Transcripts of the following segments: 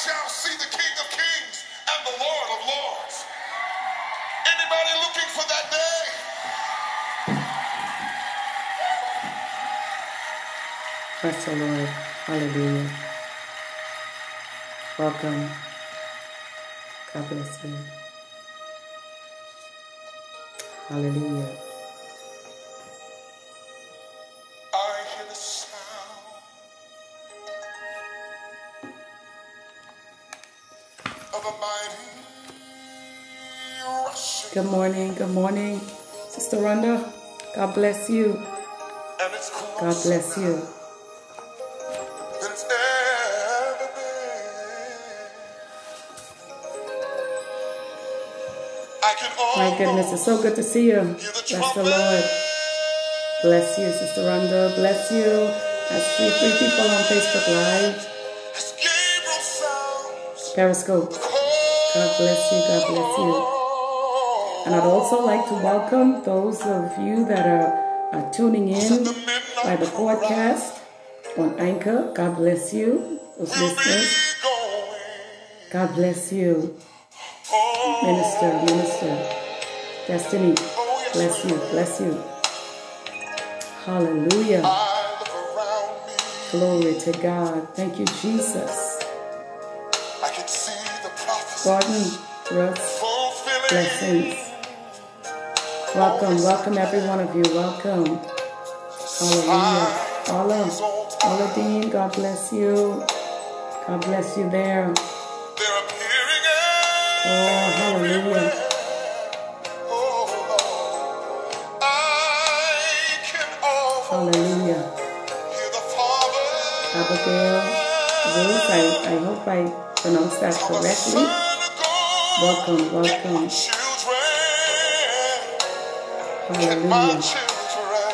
shall see the King of Kings and the Lord of Lords. Anybody looking for that day? Bless the Lord. Hallelujah. Welcome. God bless you. Hallelujah. Good morning. Good morning, Sister Rhonda. God bless you. God bless you. than it's ever been. I can My goodness, it's so good to see you. Bless the Lord. Bless you, Sister Rhonda. Bless you. I see three people on Facebook Live. Periscope. God bless you. God bless you. And I'd also like to welcome those of you that are, are tuning in by the podcast on Anchor. God bless you. Those listeners. God bless you. Oh, Minister, minister. Destiny. oh, Bless you. Bless you. Hallelujah. I look around me. Glory to God. Thank you, Jesus. I can see the prophecy Gordon, Russ, blessings. Welcome, welcome every one of you. Welcome. Hallelujah. Allah, Allah Dean, God bless you. God bless you there. They're appearing Oh, hallelujah. Oh, Lord. I can almost Hallelujah. Abigail, Ruth, I, I hope I pronounced that correctly. Welcome, welcome. Hallelujah. children,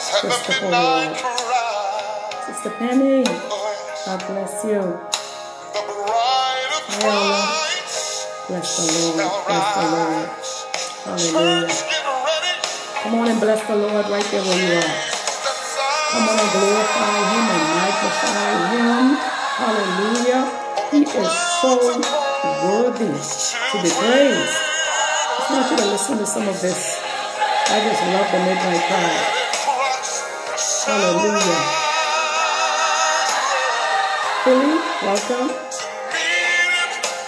at the Christopher midnight Ward. Sister Penny. God bless you. The bride of Hi, Allah. Christ Bless the Lord. Bless the Lord. Hallelujah. Church, get ready. Come on and bless the Lord right there where you are. Come on and glorify Him and magnify Him. Hallelujah. He is so worthy to be praised. I want you to listen to some of this. I just love the midnight cry. Hallelujah. Philly, welcome.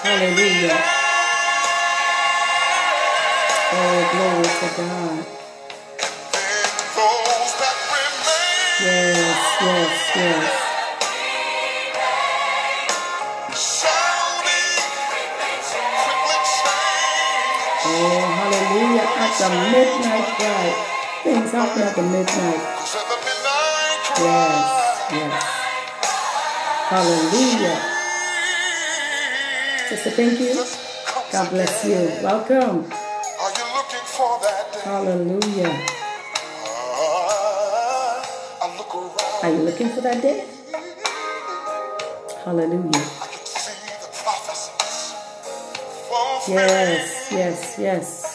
Hallelujah. Oh, glory to God. Yes, yes, yes. The midnight cry. Things happen at the midnight. Yes, yes. Hallelujah. Sister Pinky, God bless you. Welcome. Are you looking for that day? Hallelujah. Ah. Are you looking for that day? Hallelujah. Yes, yes, yes.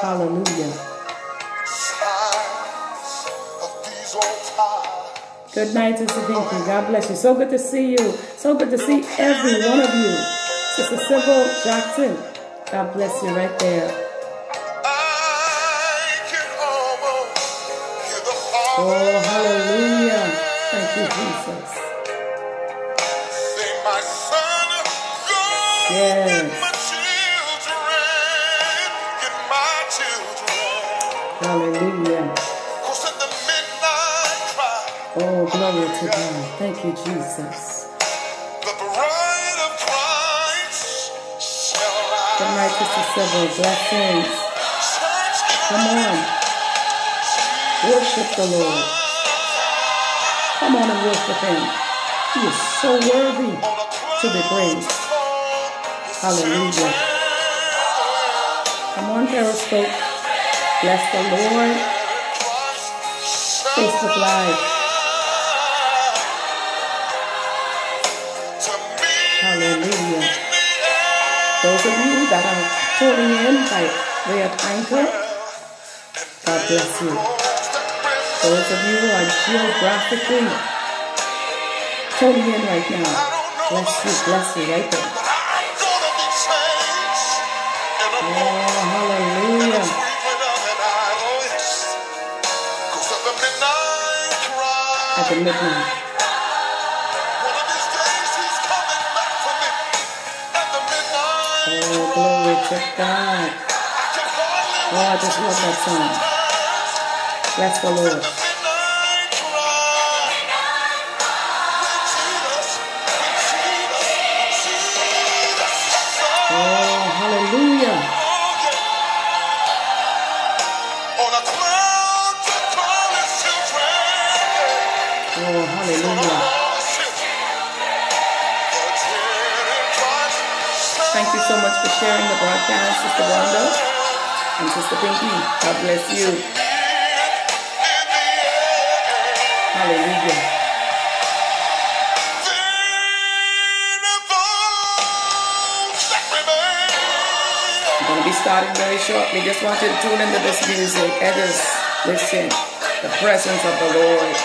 Hallelujah. Signs of these old times. Good night, Sister Pinky. God bless you. So good to see you. So good to see every one of you. Sister Sybil Jackson. God bless you right there. I can almost hear the Oh, hallelujah. Thank you, Jesus. say, "My son, go Yes. Hallelujah. 'Cause at the midnight cry, Oh, glory to God. Thank you, Jesus. the bride of Christ shall Good rise. night, Sister Sybil. Blessings. Come on. Worship the Lord. Come on and worship Him. He is so worthy to be praised. Hallelujah. Come on, Periscope. Bless the Lord. Facebook Live. Hallelujah. Those of you that are tuning in by way of Anchor, God bless you. Those of you who are geographically totally in right now. Bless you, bless you right there. At the midnight Oh, glory to God. I can hardly Oh, I just love that song. Bless the Lord. Sister Wanda and Sister Pinky. God bless you. Hallelujah. I'm going to be starting very shortly. Just want you to tune into this music and just listen. The presence of the Lord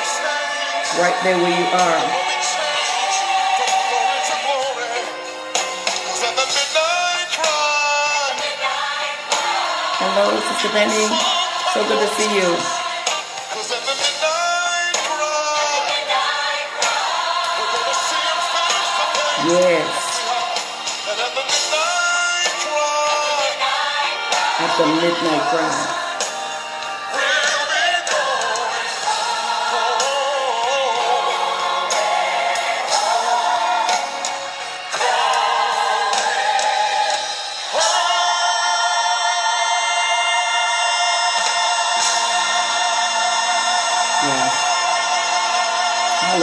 right there where you are. Sister Penny. So good to see you. Yes, at the midnight cry.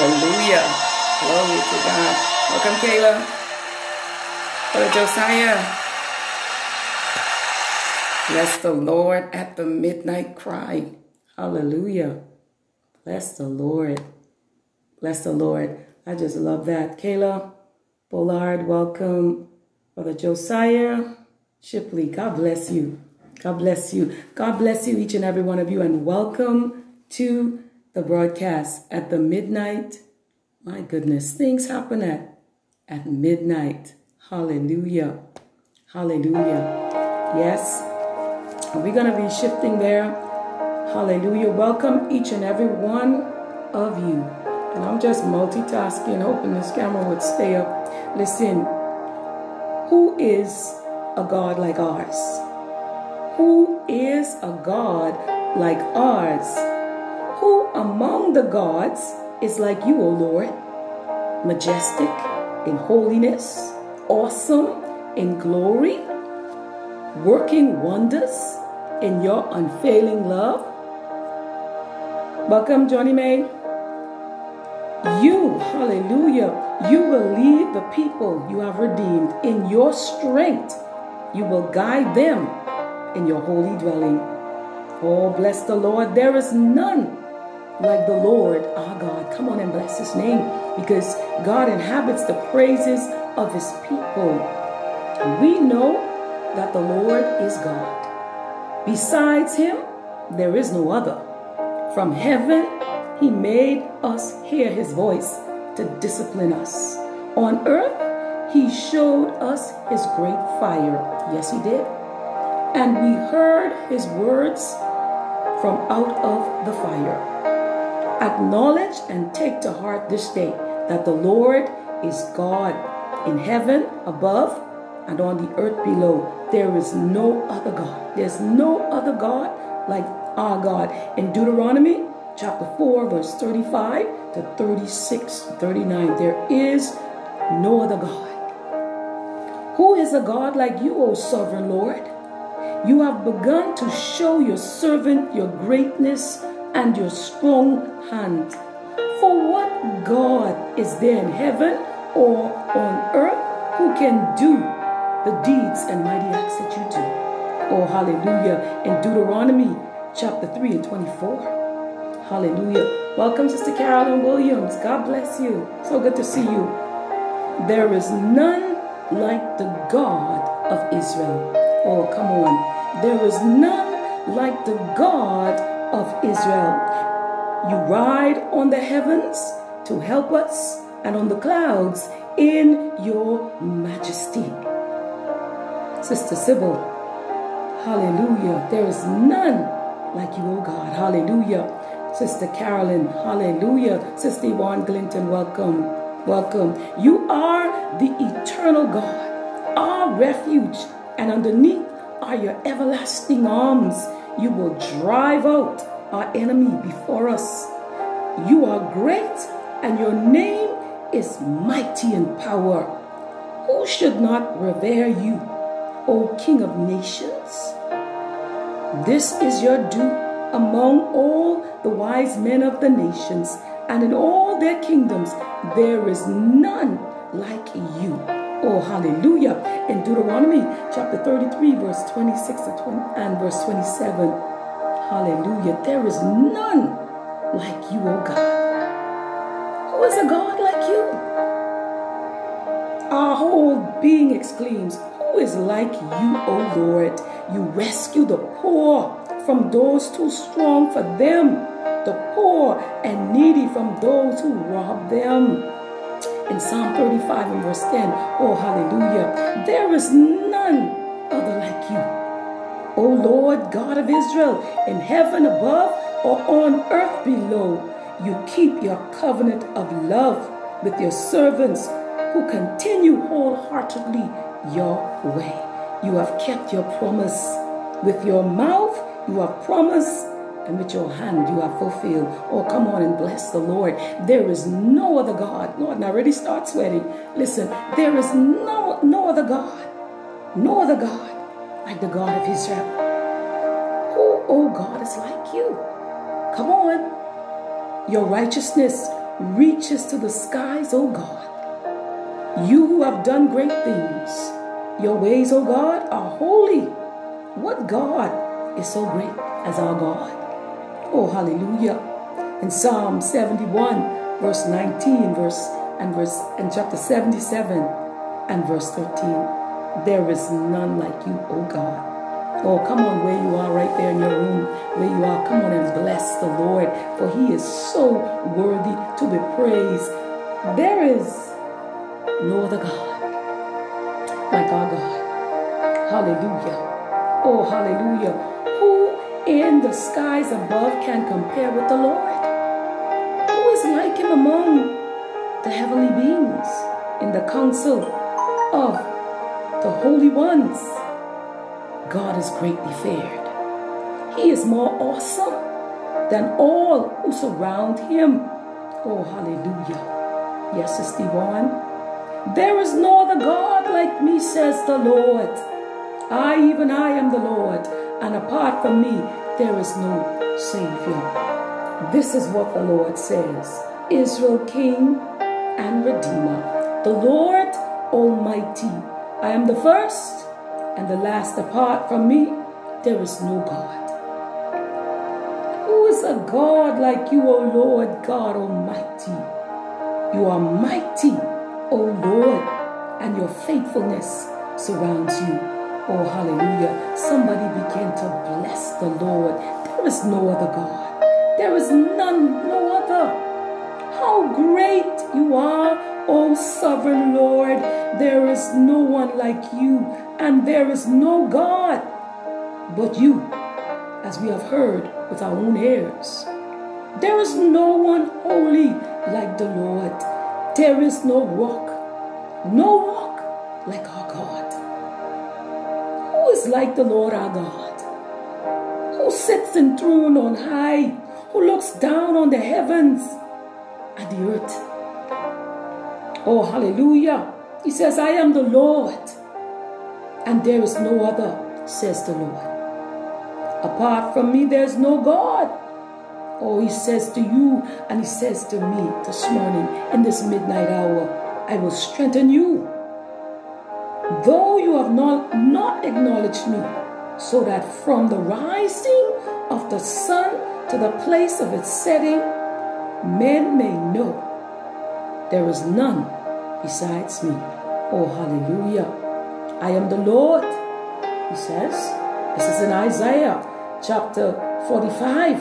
Hallelujah. Glory to God. Welcome, Kayla. Brother Josiah. Bless the Lord at the midnight cry. Hallelujah. Bless the Lord. Bless the Lord. I just love that. Kayla Bullard, welcome. Brother Josiah Shipley, God bless you. God bless you. God bless you, each and every one of you, and welcome to the broadcast at the midnight. My goodness, things happen at, at midnight. Hallelujah. Hallelujah. Yes, we're going to be shifting there. Hallelujah. Welcome each and every one of you. And I'm just multitasking, hoping this camera would stay up. Listen, who is a God like ours? Who is a God like ours? Who among the gods is like you, O Lord? Majestic in holiness, awesome in glory, working wonders in your unfailing love. Welcome, Johnny May. You, hallelujah, you will lead the people you have redeemed in your strength. You will guide them in your holy dwelling. Oh, bless the Lord. There is none like the Lord our God. Come on and bless his name because God inhabits the praises of his people. We know that the Lord is God. Besides him, there is no other. From heaven, he made us hear his voice to discipline us. On earth, he showed us his great fire. Yes, he did. And we heard his words from out of the fire. Acknowledge and take to heart this day that the Lord is God in heaven above and on the earth below. There is no other God. There's no other God like our God. In Deuteronomy chapter 4, verse 35 to 36, 39, there is no other God. Who is a God like you, O sovereign Lord? You have begun to show your servant your greatness and your strong hand. For what God is there in heaven or on earth who can do the deeds and mighty acts that you do? Oh, hallelujah. In Deuteronomy chapter 3 and 24. Hallelujah. Welcome, Sister Carolyn Williams. God bless you. So good to see you. There is none like the God of Israel. Oh, come on. There is none like the God of Israel. You ride on the heavens to help us and on the clouds in your majesty. Sister Sybil, hallelujah. There is none like you, oh God. Hallelujah. Sister Carolyn, hallelujah. Sister Yvonne Glinton, welcome. Welcome. You are the eternal God, our refuge, and underneath are your everlasting arms. You will drive out our enemy before us. You are great, and your name is mighty in power. Who should not revere you, O King of nations? This is your due among all the wise men of the nations, and in all their kingdoms there is none like you. Oh, hallelujah. In Deuteronomy chapter 33, verse 26 and verse 27. Hallelujah. There is none like you, oh God. Who is a God like you? Our whole being exclaims, Who is like you, O Lord? You rescue the poor from those too strong for them, the poor and needy from those who rob them in Psalm 35 and verse 10. Oh, hallelujah. There is none other like you. O Lord God of Israel, in heaven above or on earth below, you keep your covenant of love with your servants who continue wholeheartedly your way. You have kept your promise. With your mouth, you have promised and with your hand you have fulfilled. Oh, come on and bless the Lord. There is no other God. Lord, and I already start sweating. Listen, there is no no other God, no other God like the God of Israel. Who, oh God, is like you? Come on. Your righteousness reaches to the skies, oh God. You who have done great things. Your ways, oh God, are holy. What God is so great as our God? Oh, hallelujah. In Psalm 71, verse 19, verse and verse and chapter 77 and verse 13. There is none like you, oh God. Oh, come on where you are right there in your room, where you are. Come on and bless the Lord, for he is so worthy to be praised. There is no other God like our God. Hallelujah. Oh, hallelujah. Who in the skies above can compare with the Lord? Who is like him among the heavenly beings in the council of the holy ones? God is greatly feared. He is more awesome than all who surround him. Oh, hallelujah. Yes, Sister Yvonne. There is no other God like me, says the Lord. I, even I, am the Lord, and apart from me, there is no Savior. This is what the Lord says Israel, King and Redeemer, the Lord Almighty. I am the first and the last. Apart from me, there is no God. Who is a God like you, O Lord God Almighty? You are mighty, O Lord, and your faithfulness surrounds you. Oh, hallelujah. Somebody began to bless the Lord. There is no other God. There is none, no other. How great you are, O sovereign Lord. There is no one like you, and there is no God but you, as we have heard with our own ears. There is no one holy like the Lord. There is no rock, no rock like our God. Is like the Lord our God? Who sits enthroned on high, who looks down on the heavens and the earth. Oh, hallelujah. He says, I am the Lord, and there is no other, says the Lord. Apart from me, there's no God. Oh, he says to you, and he says to me this morning in this midnight hour, I will strengthen you. Though you have not, not acknowledged me, so that from the rising of the sun to the place of its setting, men may know there is none besides me. Oh, hallelujah. I am the Lord, he says. This is in Isaiah chapter 45,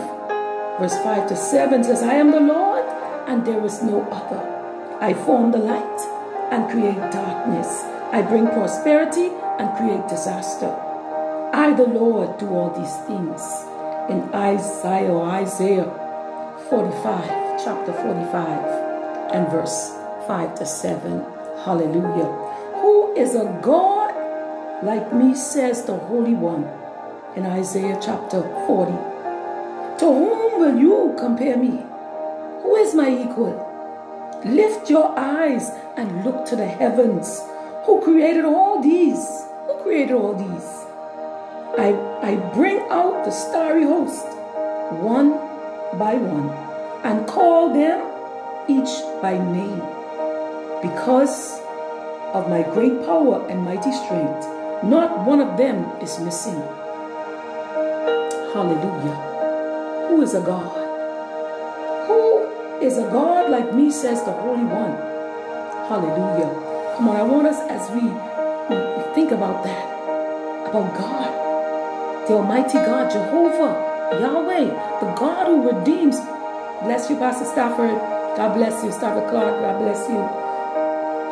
verse 5 to 7 says, I am the Lord, and there is no other. I form the light and create darkness. I bring prosperity and create disaster. I, the Lord, do all these things. In Isaiah, Isaiah 45, chapter 45, and verse 5 to 7. Hallelujah. Who is a God like me, says the Holy One in Isaiah chapter 40. To whom will you compare me? Who is my equal? Lift your eyes and look to the heavens. Who created all these? Who created all these? I, I bring out the starry host one by one and call them each by name because of my great power and mighty strength. Not one of them is missing. Hallelujah. Who is a God? Who is a God like me, says the Holy One. Hallelujah. Come on, I want us as we, think about that, about God, the Almighty God, Jehovah, Yahweh, the God who redeems. Bless you, Pastor Stafford. God bless you, Stafford Clark. God bless you.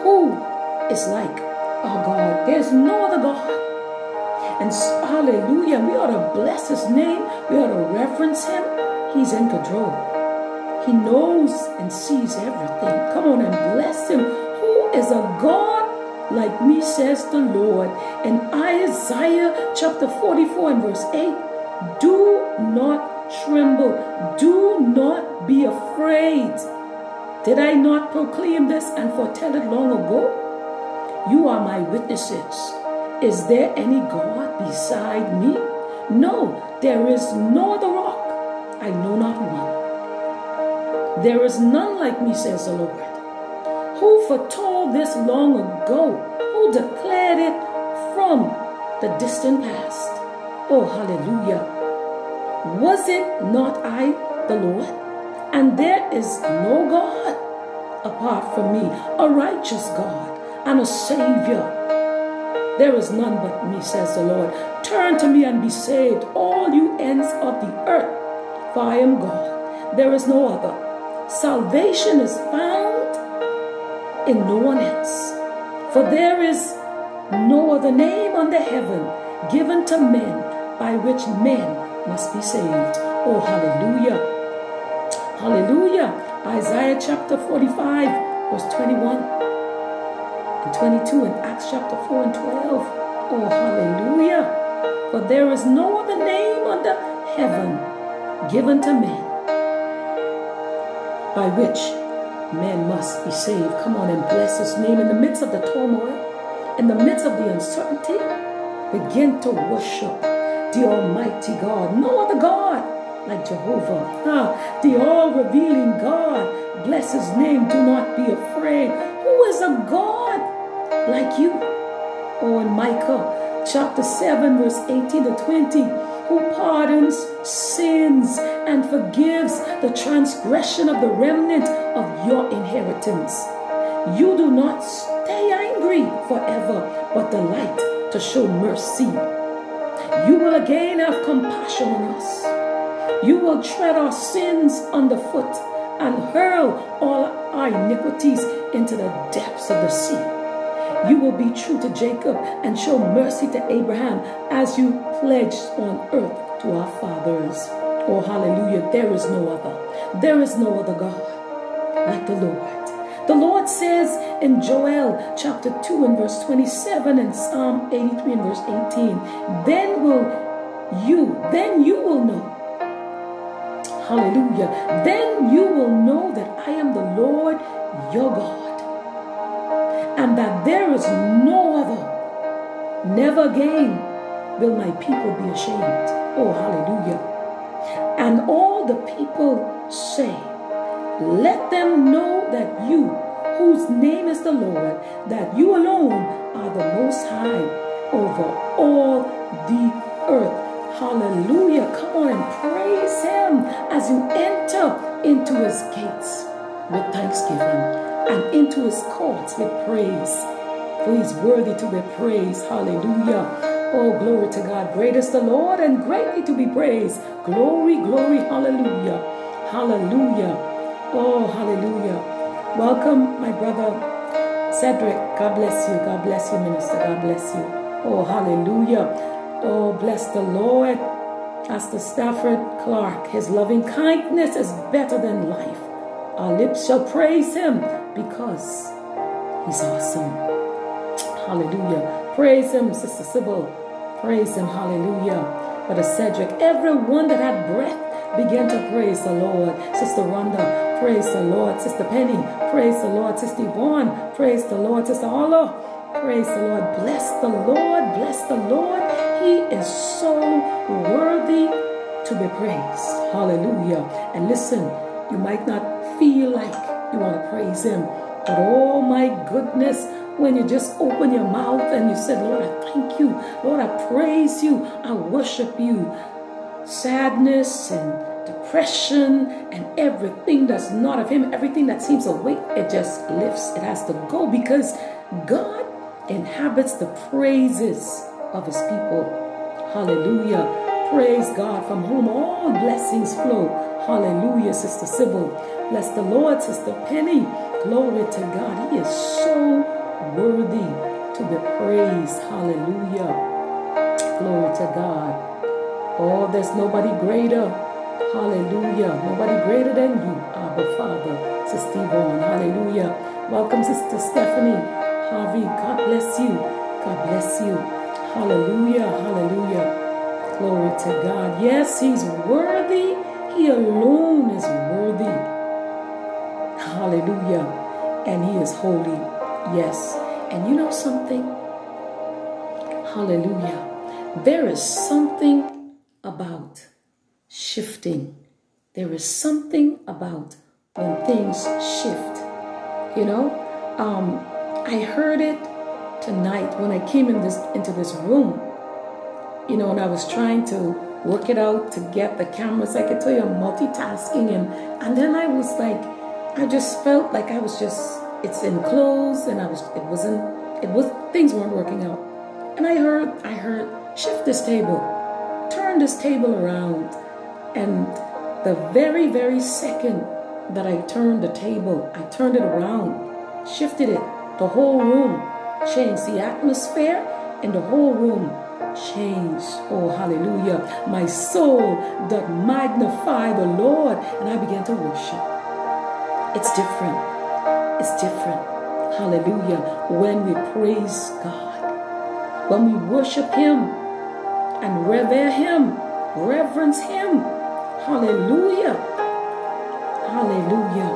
Who is like our God? There's no other God. And hallelujah, we ought to bless his name. We ought to reverence him. He's in control. He knows and sees everything. Come on and bless him. Is a God like me, says the Lord. In Isaiah chapter 44 and verse 8, do not tremble. Do not be afraid. Did I not proclaim this and foretell it long ago? You are my witnesses. Is there any God beside me? No, there is no other rock. I know not one. There is none like me, says the Lord. Who foretold this long ago? Who declared it from the distant past? Oh, hallelujah. Was it not I, the Lord? And there is no God apart from me, a righteous God and a Savior. There is none but me, says the Lord. Turn to me and be saved, all you ends of the earth, for I am God. There is no other. Salvation is found in no one else. For there is no other name under heaven given to men by which men must be saved. Oh, hallelujah. Hallelujah. Isaiah chapter 45, verse 21 and 22 in Acts chapter 4 and 12. Oh, hallelujah. For there is no other name under heaven given to men by which men must be saved. Come on and bless his name in the midst of the turmoil, in the midst of the uncertainty. Begin to worship the Almighty God. No other God like Jehovah. Ah, the all revealing God. Bless his name. Do not be afraid. Who is a God like you? Or in Micah chapter 7, verse 18 to 20, who pardons sins and forgives the transgression of the remnant of your inheritance. You do not stay angry forever, but delight to show mercy. You will again have compassion on us. You will tread our sins underfoot and hurl all our iniquities into the depths of the sea. You will be true to Jacob and show mercy to Abraham as you pledged on earth to our fathers. Oh, hallelujah. There is no other. There is no other God like the Lord. The Lord says in Joel chapter 2 and verse 27 and Psalm 83 and verse 18, then will you, then you will know. Hallelujah. Then you will know that I am the Lord your God and that there is no other. Never again will my people be ashamed. Oh, hallelujah. And all the people say, Let them know that you, whose name is the Lord, that you alone are the most high over all the earth. Hallelujah. Come on and praise Him as you enter into His gates with thanksgiving and into his courts with praise. For he's worthy to be praised. Hallelujah. Oh, glory to God. Great is the Lord and greatly to be praised. Glory, glory, hallelujah. Hallelujah. Oh, hallelujah. Welcome, my brother Cedric. God bless you. God bless you, minister. God bless you. Oh, hallelujah. Oh, bless the Lord. Pastor Stafford Clark, his loving kindness is better than life. Our lips shall praise him because he's awesome. Hallelujah. Praise him, Sister Sybil. Praise him. Hallelujah. Brother Cedric, everyone that had breath began to praise the Lord. Sister Rhonda, praise the Lord. Sister Penny, praise the Lord. Sister Yvonne, praise the Lord. Sister Ola, praise the Lord. Bless the Lord. Bless the Lord. He is so worthy to be praised. Hallelujah. And listen, you might not feel like you want to praise him, but oh my goodness, when you just open your mouth and you said, Lord, I thank you. Lord, I praise you. I worship you. Sadness and depression and everything that's not of him, everything that seems a weight, it just lifts. It has to go because God inhabits the praises of his people. Hallelujah. Praise God from whom all blessings flow. Hallelujah, Sister Sybil. Bless the Lord, Sister Penny. Glory to God. He is so worthy to be praised. Hallelujah. Glory to God. Oh, there's nobody greater. Hallelujah. Nobody greater than you, Abba Father. Sister Yvonne. Hallelujah. Welcome, Sister Stephanie. Harvey, God bless you. God bless you. Hallelujah. Hallelujah. Glory to God. Yes, He's worthy. He alone is worthy. Hallelujah. And He is holy. Yes. And you know something? Hallelujah. There is something about shifting. There is something about when things shift. You know, um, I heard it tonight when I came in this into this room. You know, and I was trying to work it out to get the cameras. I could tell you I'm multitasking and and then I was like, I just felt like I was just it's enclosed and I was it wasn't it was things weren't working out. And I heard I heard shift this table, turn this table around. And the very, very second that I turned the table, I turned it around, shifted it, the whole room changed. The atmosphere in the whole room changed. Oh, hallelujah. My soul doth magnify the Lord. And I began to worship. It's different. It's different. Hallelujah. When we praise God, when we worship Him and revere Him, reverence Him. Hallelujah. Hallelujah.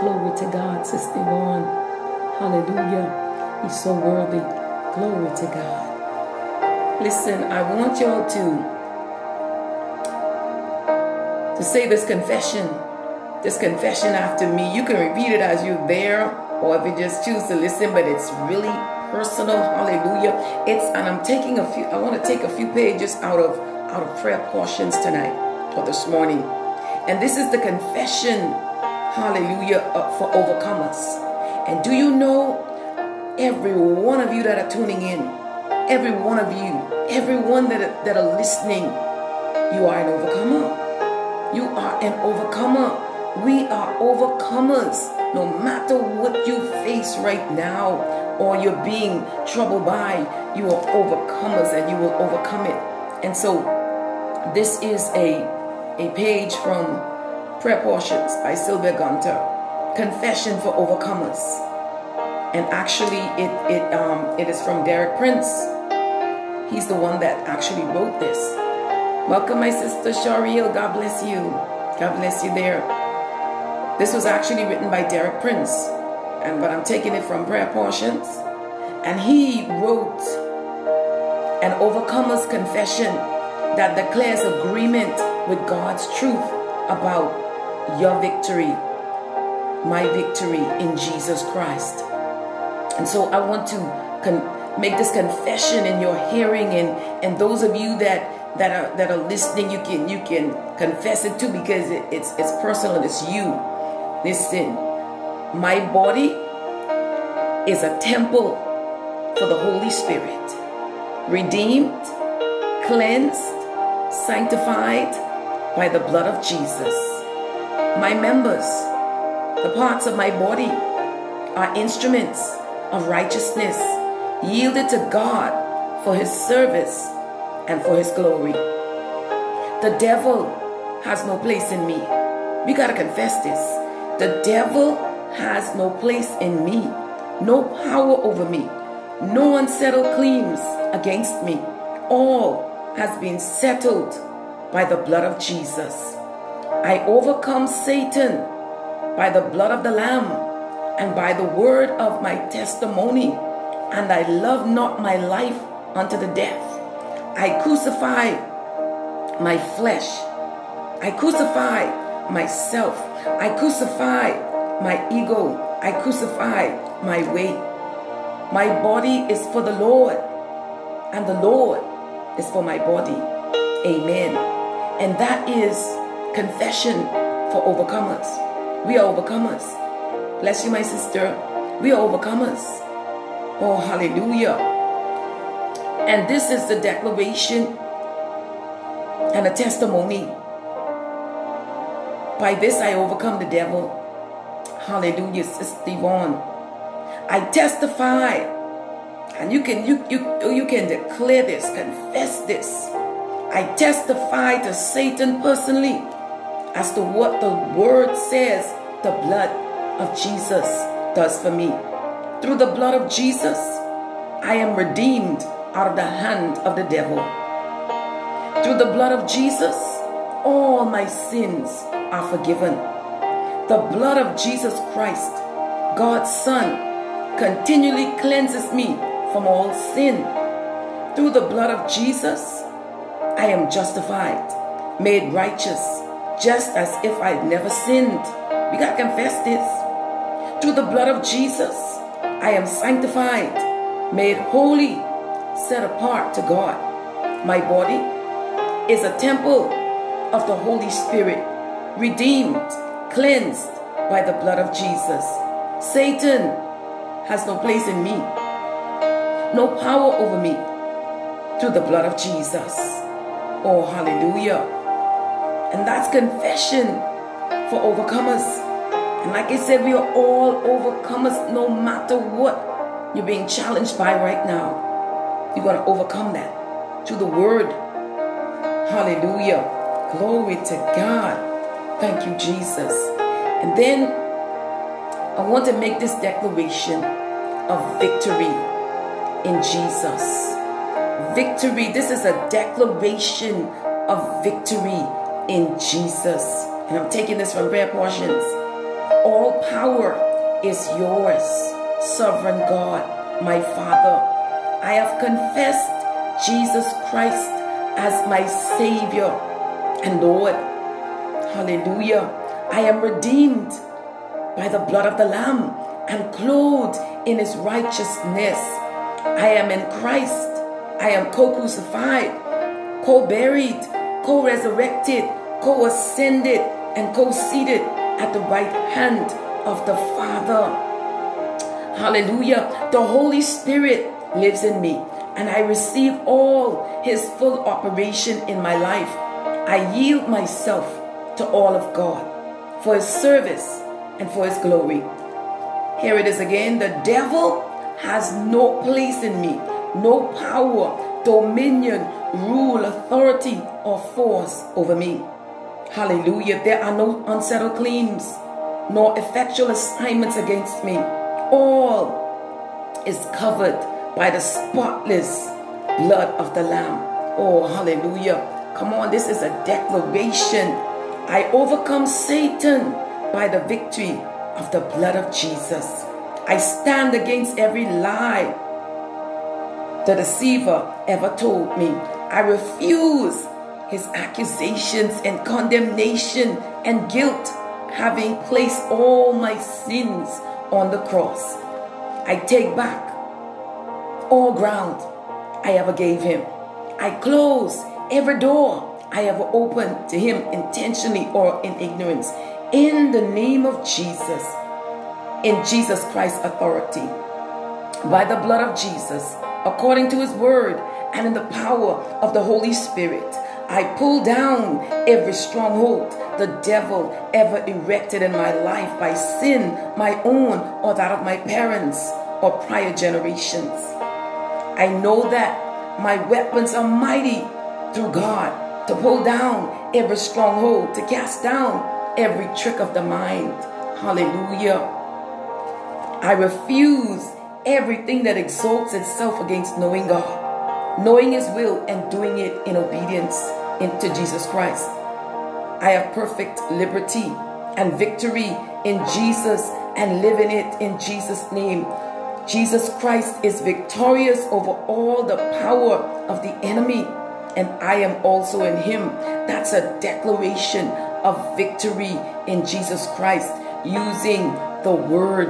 Glory to God, Sister Yvonne. Hallelujah. He's so worthy. Glory to God. Listen, I want y'all to to say this confession. This confession after me. You can repeat it as you're there, or if you just choose to listen, but it's really personal. Hallelujah. It's and I'm taking a few, I want to take a few pages out of out of prayer portions tonight or this morning. And this is the confession, hallelujah, uh, for overcomers. And do you know every one of you that are tuning in, every one of you, everyone that are, that are listening, you are an overcomer. You are an overcomer. We are overcomers. No matter what you face right now or you're being troubled by, you are overcomers and you will overcome it. And so this is a, a page from Prayer Portions by Sylvia Gunter. Confession for Overcomers. And actually it it um it is from Derek Prince. He's the one that actually wrote this. Welcome my sister Shariel. God bless you. God bless you there. This was actually written by Derek Prince. And but I'm taking it from Prayer Portions. And he wrote an overcomer's confession that declares agreement with God's truth about your victory, my victory in Jesus Christ. And so I want to con- make this confession in your hearing, and and those of you that that are that are listening, you can you can confess it too because it, it's it's personal. It's you. Listen, my body is a temple for the Holy Spirit, redeemed, cleansed, sanctified by the blood of Jesus. My members The parts of my body are instruments of righteousness, yielded to God for his service and for his glory. The devil has no place in me. We got to confess this. The devil has no place in me, no power over me, no unsettled claims against me. All has been settled by the blood of Jesus. I overcome Satan by the blood of the Lamb and by the word of my testimony, and I love not my life unto the death. I crucify my flesh. I crucify myself. I crucify my ego. I crucify my weight. My body is for the Lord, and the Lord is for my body. Amen. And that is confession for overcomers. We are overcomers. Bless you, my sister. We are overcomers. Oh, hallelujah. And this is the declaration and a testimony. By this I overcome the devil. Hallelujah, Sister Yvonne. I testify. And you can you you you can declare this, confess this. I testify to Satan personally as to what the word says the blood of Jesus does for me. Through the blood of Jesus, I am redeemed out of the hand of the devil. Through the blood of Jesus, all my sins are forgiven. The blood of Jesus Christ, God's Son, continually cleanses me from all sin. Through the blood of Jesus, I am justified, made righteous, just as if I'd never sinned. We gotta confess this. Through the blood of Jesus, I am sanctified, made holy, set apart to God. My body is a temple of the Holy Spirit, redeemed, cleansed by the blood of Jesus. Satan has no place in me, no power over me, through the blood of Jesus. Oh, hallelujah. And that's confession for overcomers. And like I said, we are all overcomers no matter what you're being challenged by right now. You're going to overcome that through the word. Hallelujah. Glory to God. Thank you, Jesus. And then I want to make this declaration of victory in Jesus. Victory. This is a declaration of victory in Jesus. And I'm taking this from prayer portions. All power is yours, sovereign God, my Father. I have confessed Jesus Christ as my Savior and Lord. Hallelujah. I am redeemed by the blood of the Lamb and clothed in His righteousness. I am in Christ. I am co crucified, co buried, co resurrected, co ascended, and co seated at the right hand of the Father. Hallelujah. The Holy Spirit lives in me, and I receive all His full operation in my life. I yield myself to all of God for His service and for His glory. Here it is again the devil has no place in me, no power, dominion, rule, authority, or force over me. Hallelujah. There are no unsettled claims, nor effectual assignments against me. All is covered by the spotless blood of the Lamb. Oh, hallelujah. Come on, this is a declaration. I overcome Satan by the victory of the blood of Jesus. I stand against every lie the deceiver ever told me. I refuse his accusations and condemnation and guilt, having placed all my sins on the cross. I take back all ground I ever gave him. I close every door I ever opened to him intentionally or in ignorance. In the name of Jesus, in Jesus Christ's authority, by the blood of Jesus, according to his word, and in the power of the Holy Spirit. I pull down every stronghold the devil ever erected in my life by sin, my own or that of my parents or prior generations. I know that my weapons are mighty through God to pull down every stronghold, to cast down every trick of the mind. Hallelujah. I refuse everything that exalts itself against knowing God, knowing His will, and doing it in obedience into Jesus Christ. I have perfect liberty and victory in Jesus and live in it in Jesus' name. Jesus Christ is victorious over all the power of the enemy, and I am also in Him. That's a declaration of victory in Jesus Christ using the Word,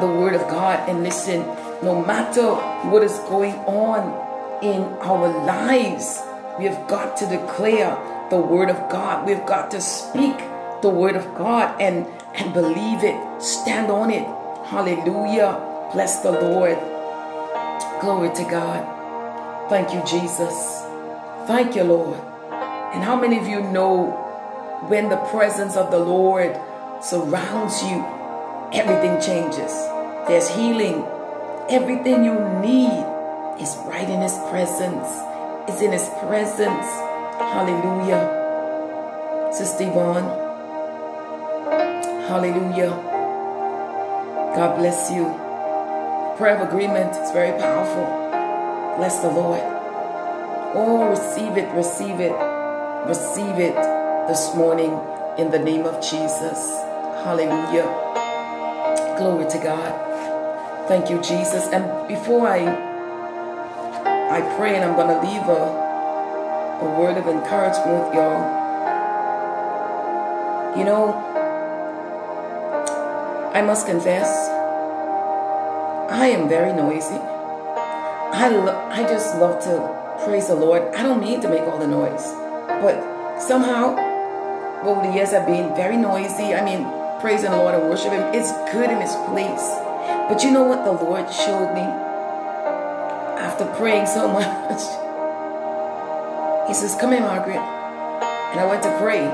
the Word of God. And listen, no matter what is going on in our lives, we have got to declare the Word of God. We've got to speak the Word of God and, and believe it, stand on it. Hallelujah. Bless the Lord. Glory to God. Thank you, Jesus. Thank you, Lord. And how many of you know when the presence of the Lord surrounds you, everything changes? There's healing. Everything you need is right in His presence. It's in His presence. Hallelujah. Sister Yvonne. Hallelujah. God bless you. Prayer of agreement is very powerful. Bless the Lord. Oh, receive it, receive it, receive it this morning in the name of Jesus. Hallelujah. Glory to God. Thank you, Jesus. And before I I pray and I'm gonna leave a, a word of encouragement y'all. You know, I must confess, I am very noisy. I, lo- I just love to praise the Lord. I don't mean to make all the noise, but somehow over the years I've been very noisy. I mean, praising the Lord and worshiping Him. It's good in His place. But you know what the Lord showed me after praying so much? He says, Come in, Margaret. And I went to pray.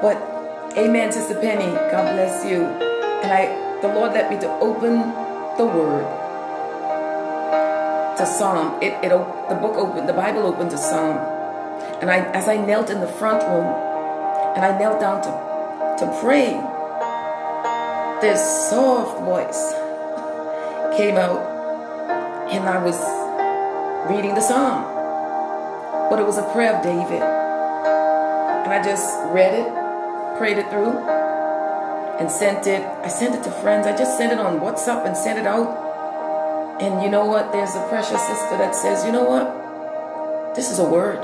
But Amen, Sister Penny. God bless you. And I the Lord led me to open the word to Psalm. It, it the book opened, the Bible opened to Psalm. And I as I knelt in the front room and I knelt down to, to pray, this soft voice came out and I was reading the Psalm. But it was a prayer of David. And I just read it, prayed it through, and sent it. I sent it to friends. I just sent it on WhatsApp and sent it out. And you know what? There's a precious sister that says, you know what? This is a word.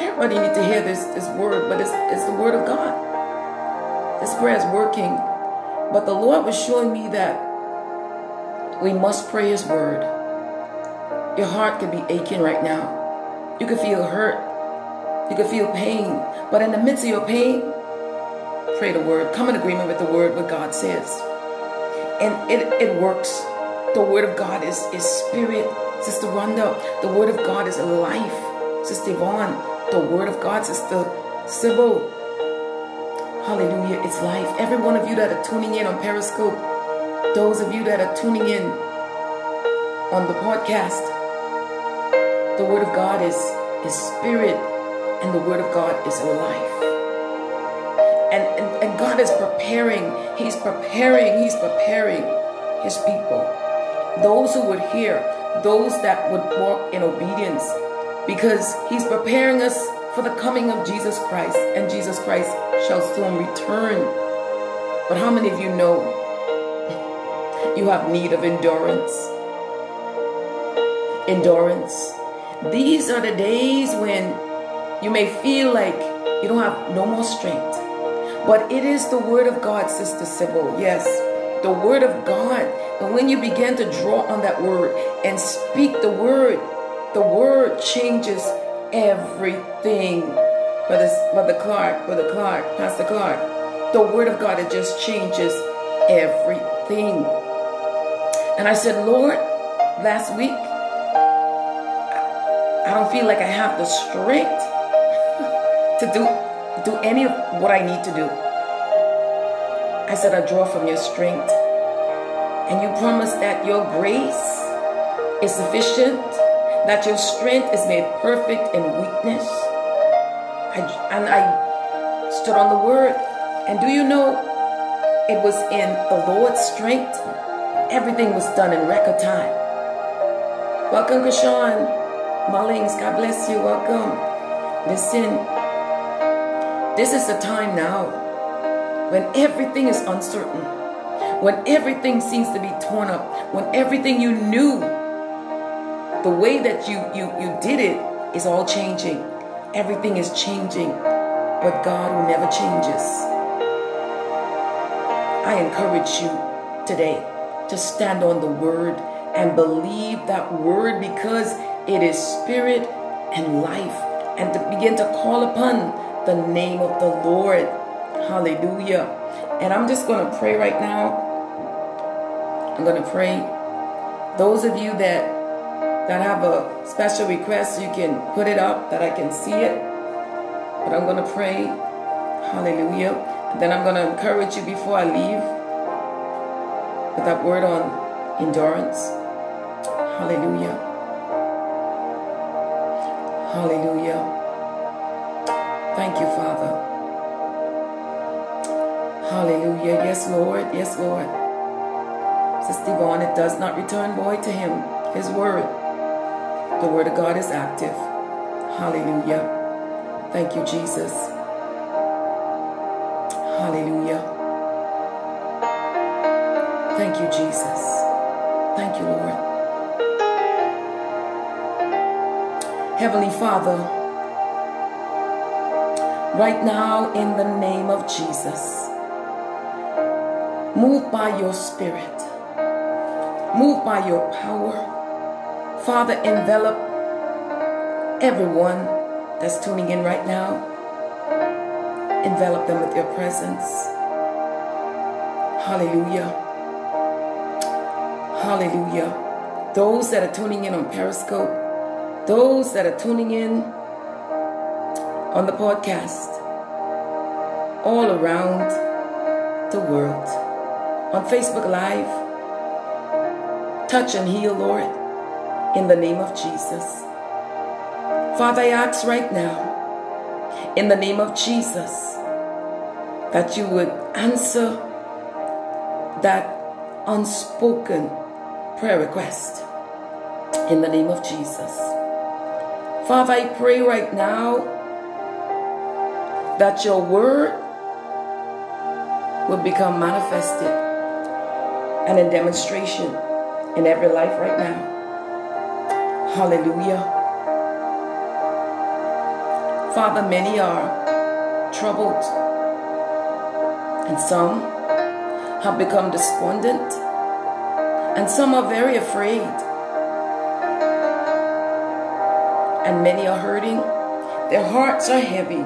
Everybody need to hear this, this word, but it's, it's the word of God. This prayer is working. But the Lord was showing me that we must pray his word. Your heart could be aching right now. You could feel hurt. You could feel pain. But in the midst of your pain, pray the word. Come in agreement with the word, what God says. And it, it works. The word of God is, is spirit. Sister Rhonda, the word of God is life. Sister Yvonne, the word of God, Sister Sybil. Hallelujah, it's life. Every one of you that are tuning in on Periscope, those of you that are tuning in on the podcast, the word of God is, is spirit, and the word of God is life. And, and, and God is preparing, He's preparing, He's preparing His people. Those who would hear, those that would walk in obedience, because He's preparing us for the coming of Jesus Christ, and Jesus Christ shall soon return. But how many of you know you have need of endurance? Endurance. These are the days when you may feel like you don't have no more strength. But it is the word of God, Sister Sybil. Yes, the word of God. And when you begin to draw on that word and speak the word, the word changes everything. Brother, Brother Clark, Brother Clark, Pastor Clark. The word of God, it just changes everything. And I said, Lord, last week, I don't feel like I have the strength to do do any of what I need to do. I said, I draw from your strength. And you promise that your grace is sufficient, that your strength is made perfect in weakness. I, and I stood on the word. And do you know, it was in the Lord's strength. Everything was done in record time. Welcome, Kashawn Mullings. God bless you. Welcome. Listen, this is the time now when everything is uncertain, when everything seems to be torn up, when everything you knew, the way that you, you, you did it is all changing. Everything is changing, but God who never changes. I encourage you today to stand on the word and believe that word because it is spirit and life and to begin to call upon the name of the Lord. Hallelujah. And I'm just going to pray right now. I'm going to pray. Those of you that that have a special request, you can put it up that I can see it. But I'm going to pray. Hallelujah. And then I'm going to encourage you before I leave with that word on endurance. Hallelujah. Hallelujah. Thank you, Father. Hallelujah. Yes, Lord. Yes, Lord. Sister Yvonne, it does not return void to him. His word. The word of God is active. Hallelujah. Thank you, Jesus. Hallelujah. Thank you, Jesus. Heavenly Father, right now in the name of Jesus, Move by your spirit. Move by your power. Father, envelop everyone that's tuning in right now. Envelop them with your presence. Hallelujah. Hallelujah. Those that are tuning in on Periscope, those that are tuning in on the podcast, all around the world on Facebook Live. Touch and heal, Lord, in the name of Jesus. Father, I ask right now, in the name of Jesus, that you would answer that unspoken prayer request in the name of Jesus. Father, I pray right now that your word will become manifested and a demonstration in every life right now. Hallelujah. Father, many are troubled, and some have become despondent, and some are very afraid, many are hurting. Their hearts are heavy.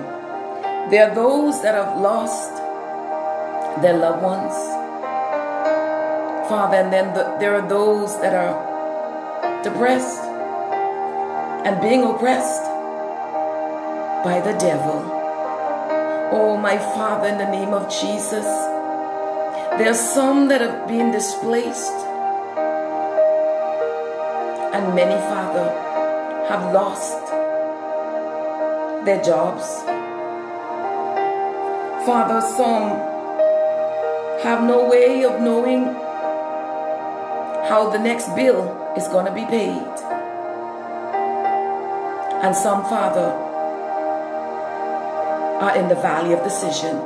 There are those that have lost their loved ones. Father, and then the, there are those that are depressed and being oppressed by the devil. Oh, my Father, in the name of Jesus, there are some that have been displaced, and many, Father, have lost their jobs. Father, some have no way of knowing how the next bill is going to be paid. And some, Father, are in the valley of decision.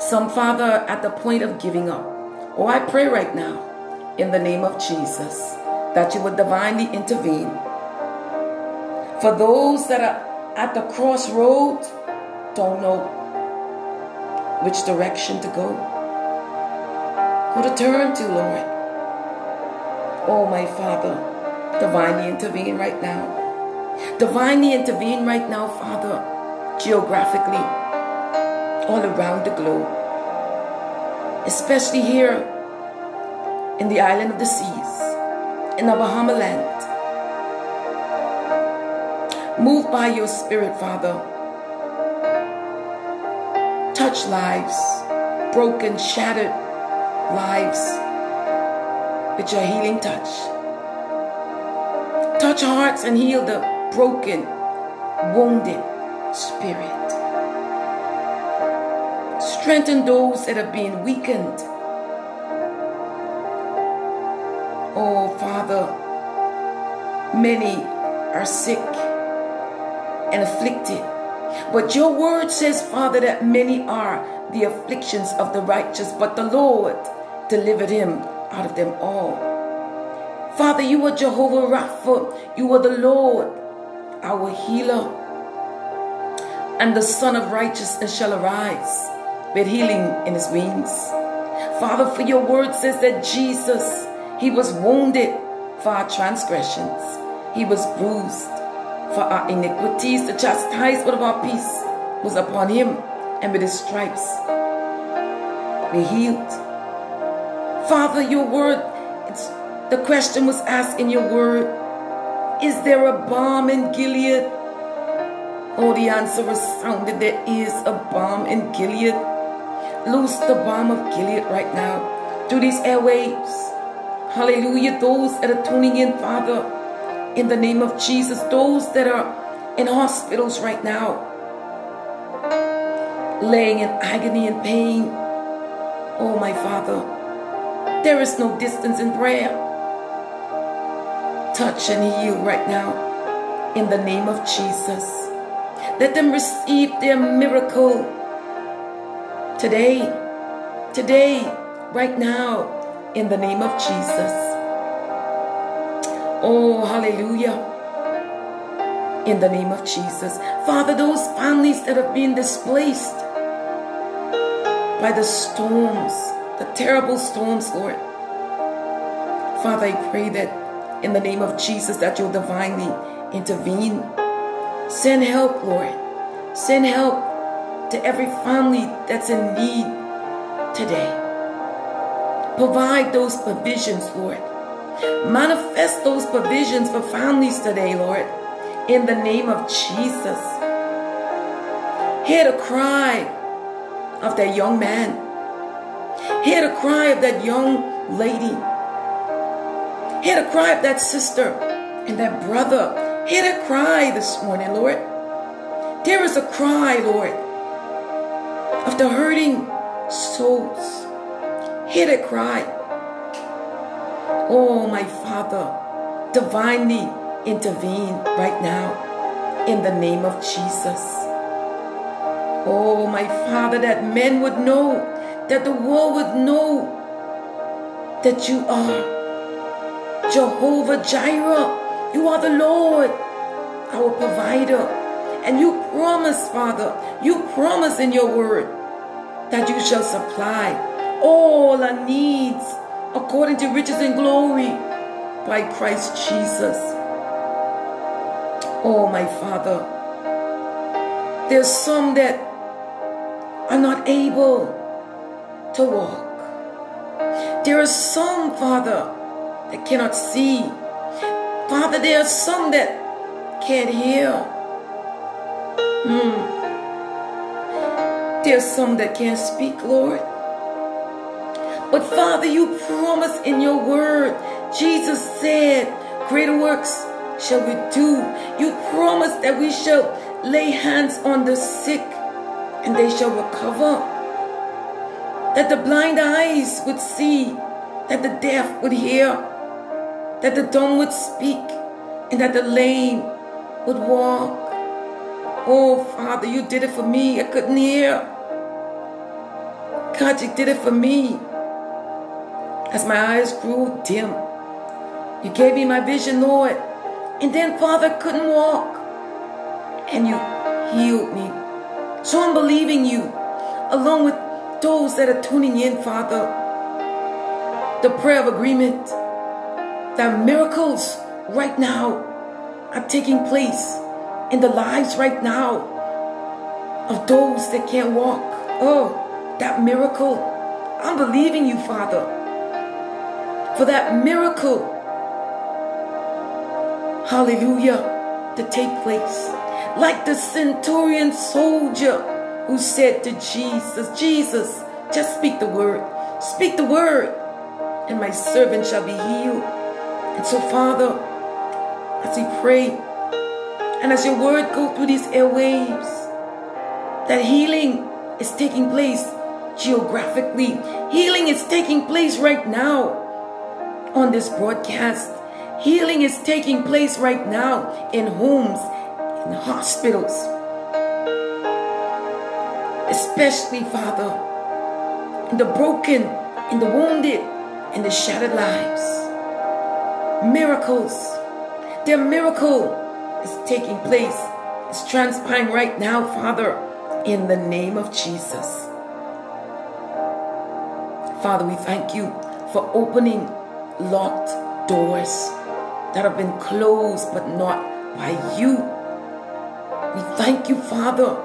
Some, Father, at the point of giving up. Oh, I pray right now, in the name of Jesus, that you would divinely intervene. For those that are at the crossroads, don't know which direction to go, who to turn to, Lord. Oh, my Father, divinely intervene right now. Divinely intervene right now, Father, geographically, all around the globe, especially here in the island of the seas, in the Bahama land. Move by your spirit, Father. touch lives, broken, shattered lives with your healing touch. Touch hearts and heal the broken, wounded spirit. Strengthen those that have been weakened. Oh, Father, many are sick and afflicted. But your word says, Father, that many are the afflictions of the righteous, but the Lord delivered him out of them all. Father, you are Jehovah Rapha. You are the Lord, our healer. And the Sun of Righteousness shall arise with healing in his wings. Father, for your word says that Jesus, he was wounded for our transgressions. He was bruised for our iniquities. The chastisement of our peace was upon him, and with his stripes we healed. Father, your word, the question was asked in your word, is there a balm in Gilead? Oh, the answer was sounded, there is a balm in Gilead. Loose the balm of Gilead right now through these airwaves. Hallelujah. Those that are tuning in, Father, in the name of Jesus, those that are in hospitals right now, laying in agony and pain. Oh, my Father, there is no distance in prayer. Touch and heal right now in the name of Jesus. Let them receive their miracle today, today, right now, in the name of Jesus. Oh, hallelujah. In the name of Jesus. Father, those families that have been displaced by the storms, the terrible storms, Lord. Father, I pray that in the name of Jesus that you'll divinely intervene. Send help, Lord. Send help to every family that's in need today. Provide those provisions, Lord. Manifest those provisions for families today, Lord, in the name of Jesus. Hear the cry of that young man. Hear the cry of that young lady. Hear the cry of that sister and that brother. Hear the cry this morning, Lord. There is a cry, Lord of the hurting souls. Hear the cry. Oh, my Father, divinely intervene right now in the name of Jesus. Oh, my Father, that men would know, that the world would know that you are Jehovah Jireh. You are the Lord, our provider. And you promise, Father, you promise in your word that you shall supply all our needs according to riches and glory by Christ Jesus. Oh, my Father, there's some that are not able to walk. There are some, Father, that cannot see. Father, there are some that can't hear. Mm. There's some that can't speak, Lord. But Father, you promise in your word, Jesus said, Greater works shall we do. You promise that we shall lay hands on the sick and they shall recover. That the blind eyes would see, that the deaf would hear, that the dumb would speak, and that the lame would walk. Oh, Father, you did it for me. I couldn't hear. God, you did it for me. As my eyes grew dim, you gave me my vision, Lord. And then, Father, couldn't walk. And you healed me. So I'm believing you, along with those that are tuning in, Father. The prayer of agreement, that miracles right now are taking place in the lives right now of those that can't walk. Oh, that miracle. I'm believing you, Father, for that miracle. Hallelujah. To take place. Like the centurion soldier who said to Jesus, Jesus, just speak the word. Speak the word, and my servant shall be healed. And so, Father, as we pray, and as your word go through these airwaves, that healing is taking place geographically. Healing is taking place right now on this broadcast. Healing is taking place right now in homes, in hospitals. Especially, Father, in the broken, in the wounded, in the shattered lives. Miracles. Their miracle is taking place. It's transpiring right now, Father, in the name of Jesus. Father, we thank you for opening locked doors that have been closed but not by you. We thank you, Father,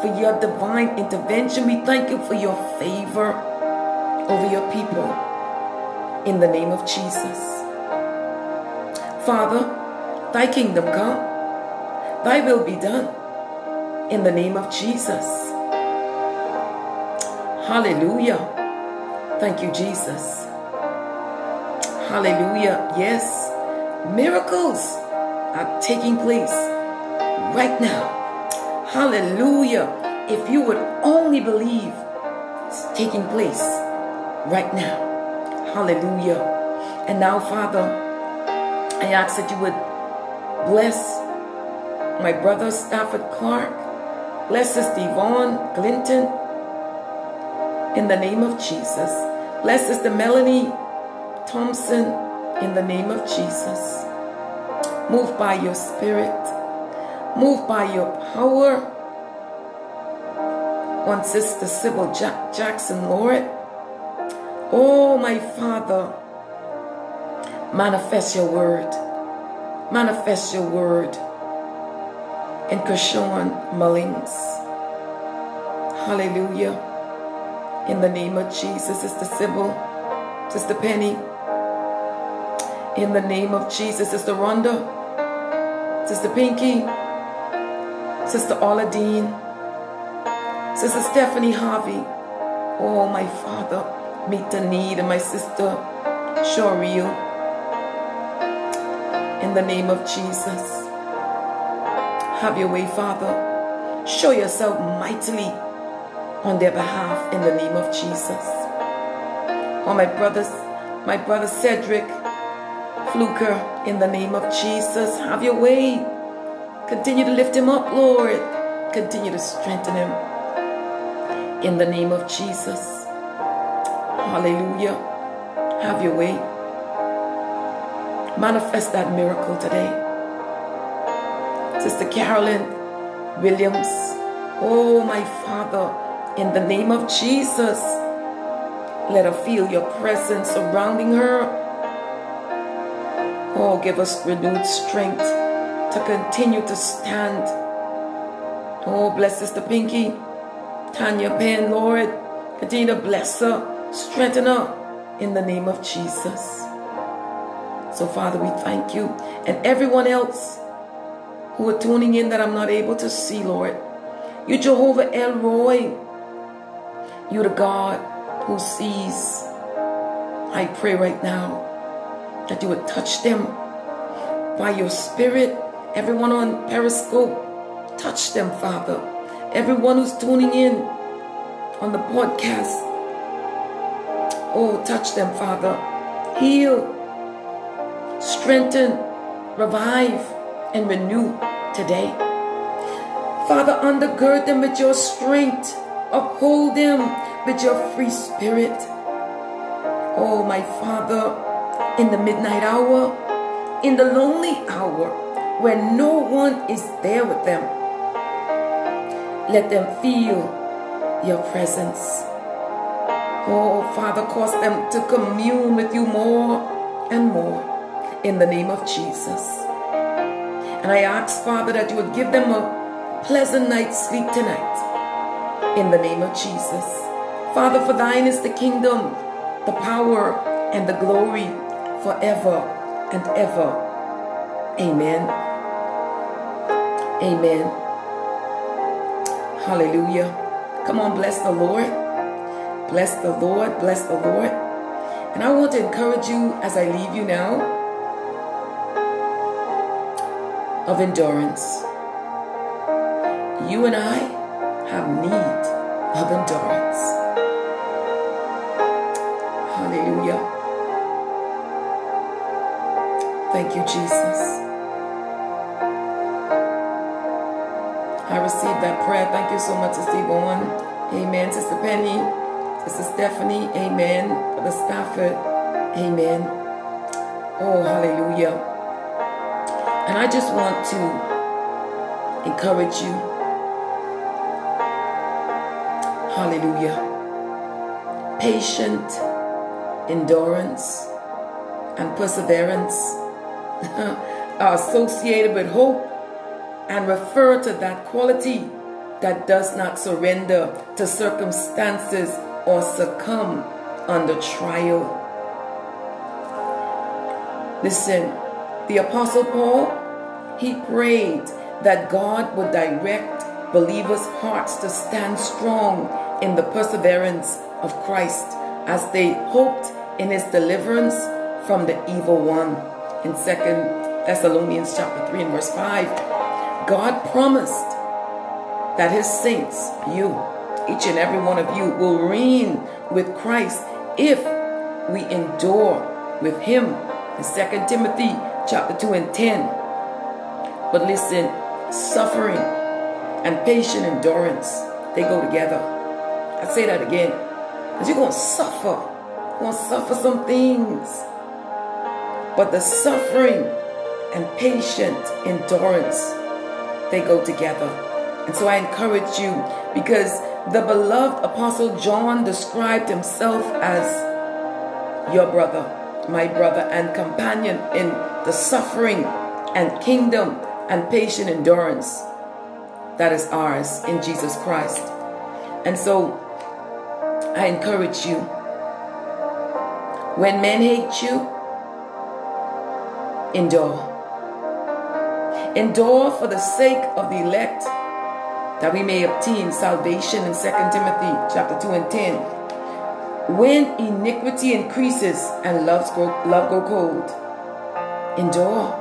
for your divine intervention. We thank you for your favor over your people in the name of Jesus. Father, thy kingdom come, thy will be done in the name of Jesus. Hallelujah. Thank you, Jesus. Hallelujah. Yes, miracles are taking place right now. Hallelujah. If you would only believe it's taking place right now. Hallelujah. And now, Father, I ask that you would bless my brother Stafford Clark. Bless Sister Yvonne Clinton. In the name of Jesus. Bless Sister Melanie Thompson. In the name of Jesus. Move by your spirit. Move by your power. On Sister Sybil Jack- Jackson, Lord. Oh, my Father. Manifest your word. Manifest your word in Kershawn Mullings. Hallelujah. In the name of Jesus, Sister Sybil, Sister Penny. In the name of Jesus, Sister Rhonda, Sister Pinky, Sister Oladine, Sister Stephanie Harvey. Oh, my Father, meet the need of my sister Shoriel. In the name of Jesus. Have your way, Father. Show yourself mightily on their behalf in the name of Jesus. Oh, my brothers, my brother Cedric Fluker, in the name of Jesus, have your way. Continue to lift him up, Lord. Continue to strengthen him in the name of Jesus. Hallelujah. Have your way. Manifest that miracle today. Sister Carolyn Williams. Oh, my Father, in the name of Jesus, let her feel your presence surrounding her. Oh, give us renewed strength to continue to stand. Oh, bless Sister Pinky, Tanya Penn, Lord. Continue to bless her, strengthen her in the name of Jesus. So, Father, we thank you. And everyone else who are tuning in that I'm not able to see, Lord. You Jehovah El Roi. You the God who sees. I pray right now that you would touch them by your spirit. Everyone on Periscope, touch them, Father. Everyone who's tuning in on the podcast, oh, touch them, Father. Heal, strengthen, revive, and renew today. Father, undergird them with your strength, uphold them with your free spirit. Oh, my Father, in the midnight hour, in the lonely hour, when no one is there with them, let them feel your presence. Oh, Father, cause them to commune with you more and more in the name of Jesus. And I ask, Father, that you would give them a pleasant night's sleep tonight in the name of Jesus. Father, for thine is the kingdom, the power, and the glory forever and ever. Amen. Amen. Hallelujah. Come on, bless the Lord. Bless the Lord. Bless the Lord. And I want to encourage you as I leave you now of endurance. You and I have need of endurance. Thank you, Jesus. I received that prayer. Thank you so much, Sister Yvonne. Amen. Sister Penny, Sister Stephanie. Amen. Brother Stafford. Amen. Oh, hallelujah. And I just want to encourage you. Hallelujah. Patient endurance and perseverance are associated with hope and refer to that quality that does not surrender to circumstances or succumb under trial. Listen, the Apostle Paul, he prayed that God would direct believers' hearts to stand strong in the perseverance of Christ as they hoped in his deliverance from the evil one. In 2 Thessalonians chapter 3 and verse 5, God promised that his saints, you, each and every one of you, will reign with Christ if we endure with him. In 2 Timothy chapter 2 and 10. But listen, suffering and patient endurance, they go together. I say that again. Because you're going to suffer. You're going to suffer some things. But the suffering and patient endurance they go together. And so I encourage you because the beloved Apostle John described himself as your brother, my brother, and companion in the suffering and kingdom and patient endurance that is ours in Jesus Christ. And so I encourage you when men hate you, endure. Endure for the sake of the elect, that we may obtain salvation in 2 Timothy chapter 2 and 10. When iniquity increases and loves grow, love go cold, endure.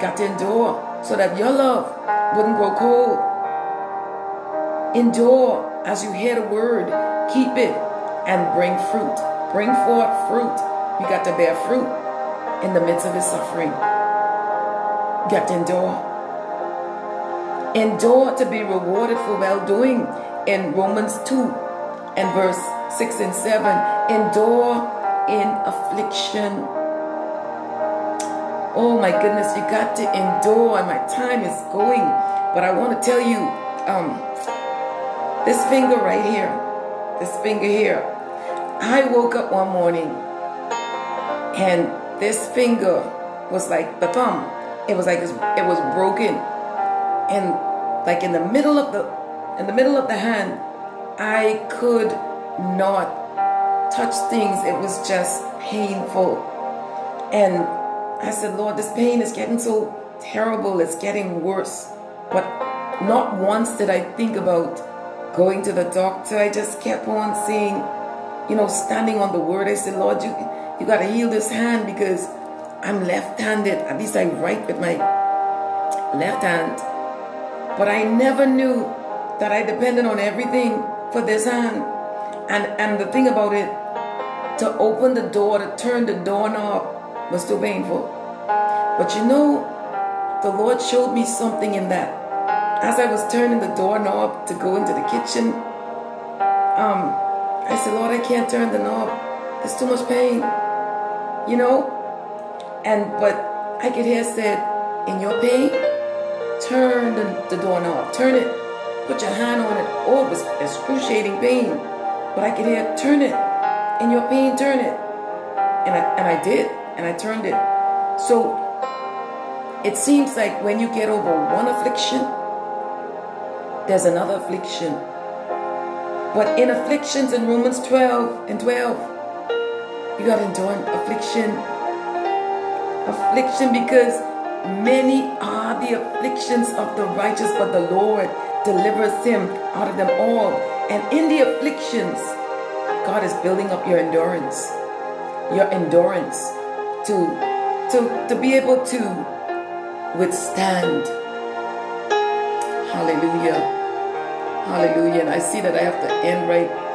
Got to endure so that your love wouldn't grow cold. Endure as you hear the word, keep it and bring fruit. Bring forth fruit. You got to bear fruit in the midst of his suffering. You got to endure. Endure to be rewarded for well doing in Romans 2 and verse 6 and 7. Endure in affliction. Oh my goodness, you got to endure, and my time is going. But I want to tell you, um, this finger right here, this finger here, I woke up one morning and this finger was like the thumb. It was like it was broken. And like in the middle of the in the middle of the hand i could not touch things. It was just painful. And i said lord this pain is getting so terrible. It's getting worse. But not once did i think about going to the doctor. I just kept on saying you know standing on the word. I said lord you you got to heal this hand because i'm left-handed at least i write with my left hand but I never knew that I depended on everything for this hand. And and the thing about it, to open the door, to turn the doorknob was too painful. But you know, the Lord showed me something in that. As I was turning the doorknob to go into the kitchen, um, I said, Lord, I can't turn the knob. There's too much pain. You know? And but I could hear said, in your pain, Turn the, the doorknob. Turn it. Put your hand on it. Oh, it was excruciating pain. But I could hear, turn it. In your pain, turn it. And I, and I did. And I turned it. So it seems like when you get over one affliction, there's another affliction. But in afflictions in Romans 12 and 12, you got to endure affliction. Affliction because Many are the afflictions of the righteous, but the Lord delivers him out of them all. And in the afflictions, God is building up your endurance. Your endurance to to to be able to withstand. Hallelujah. Hallelujah. And I see that I have to end right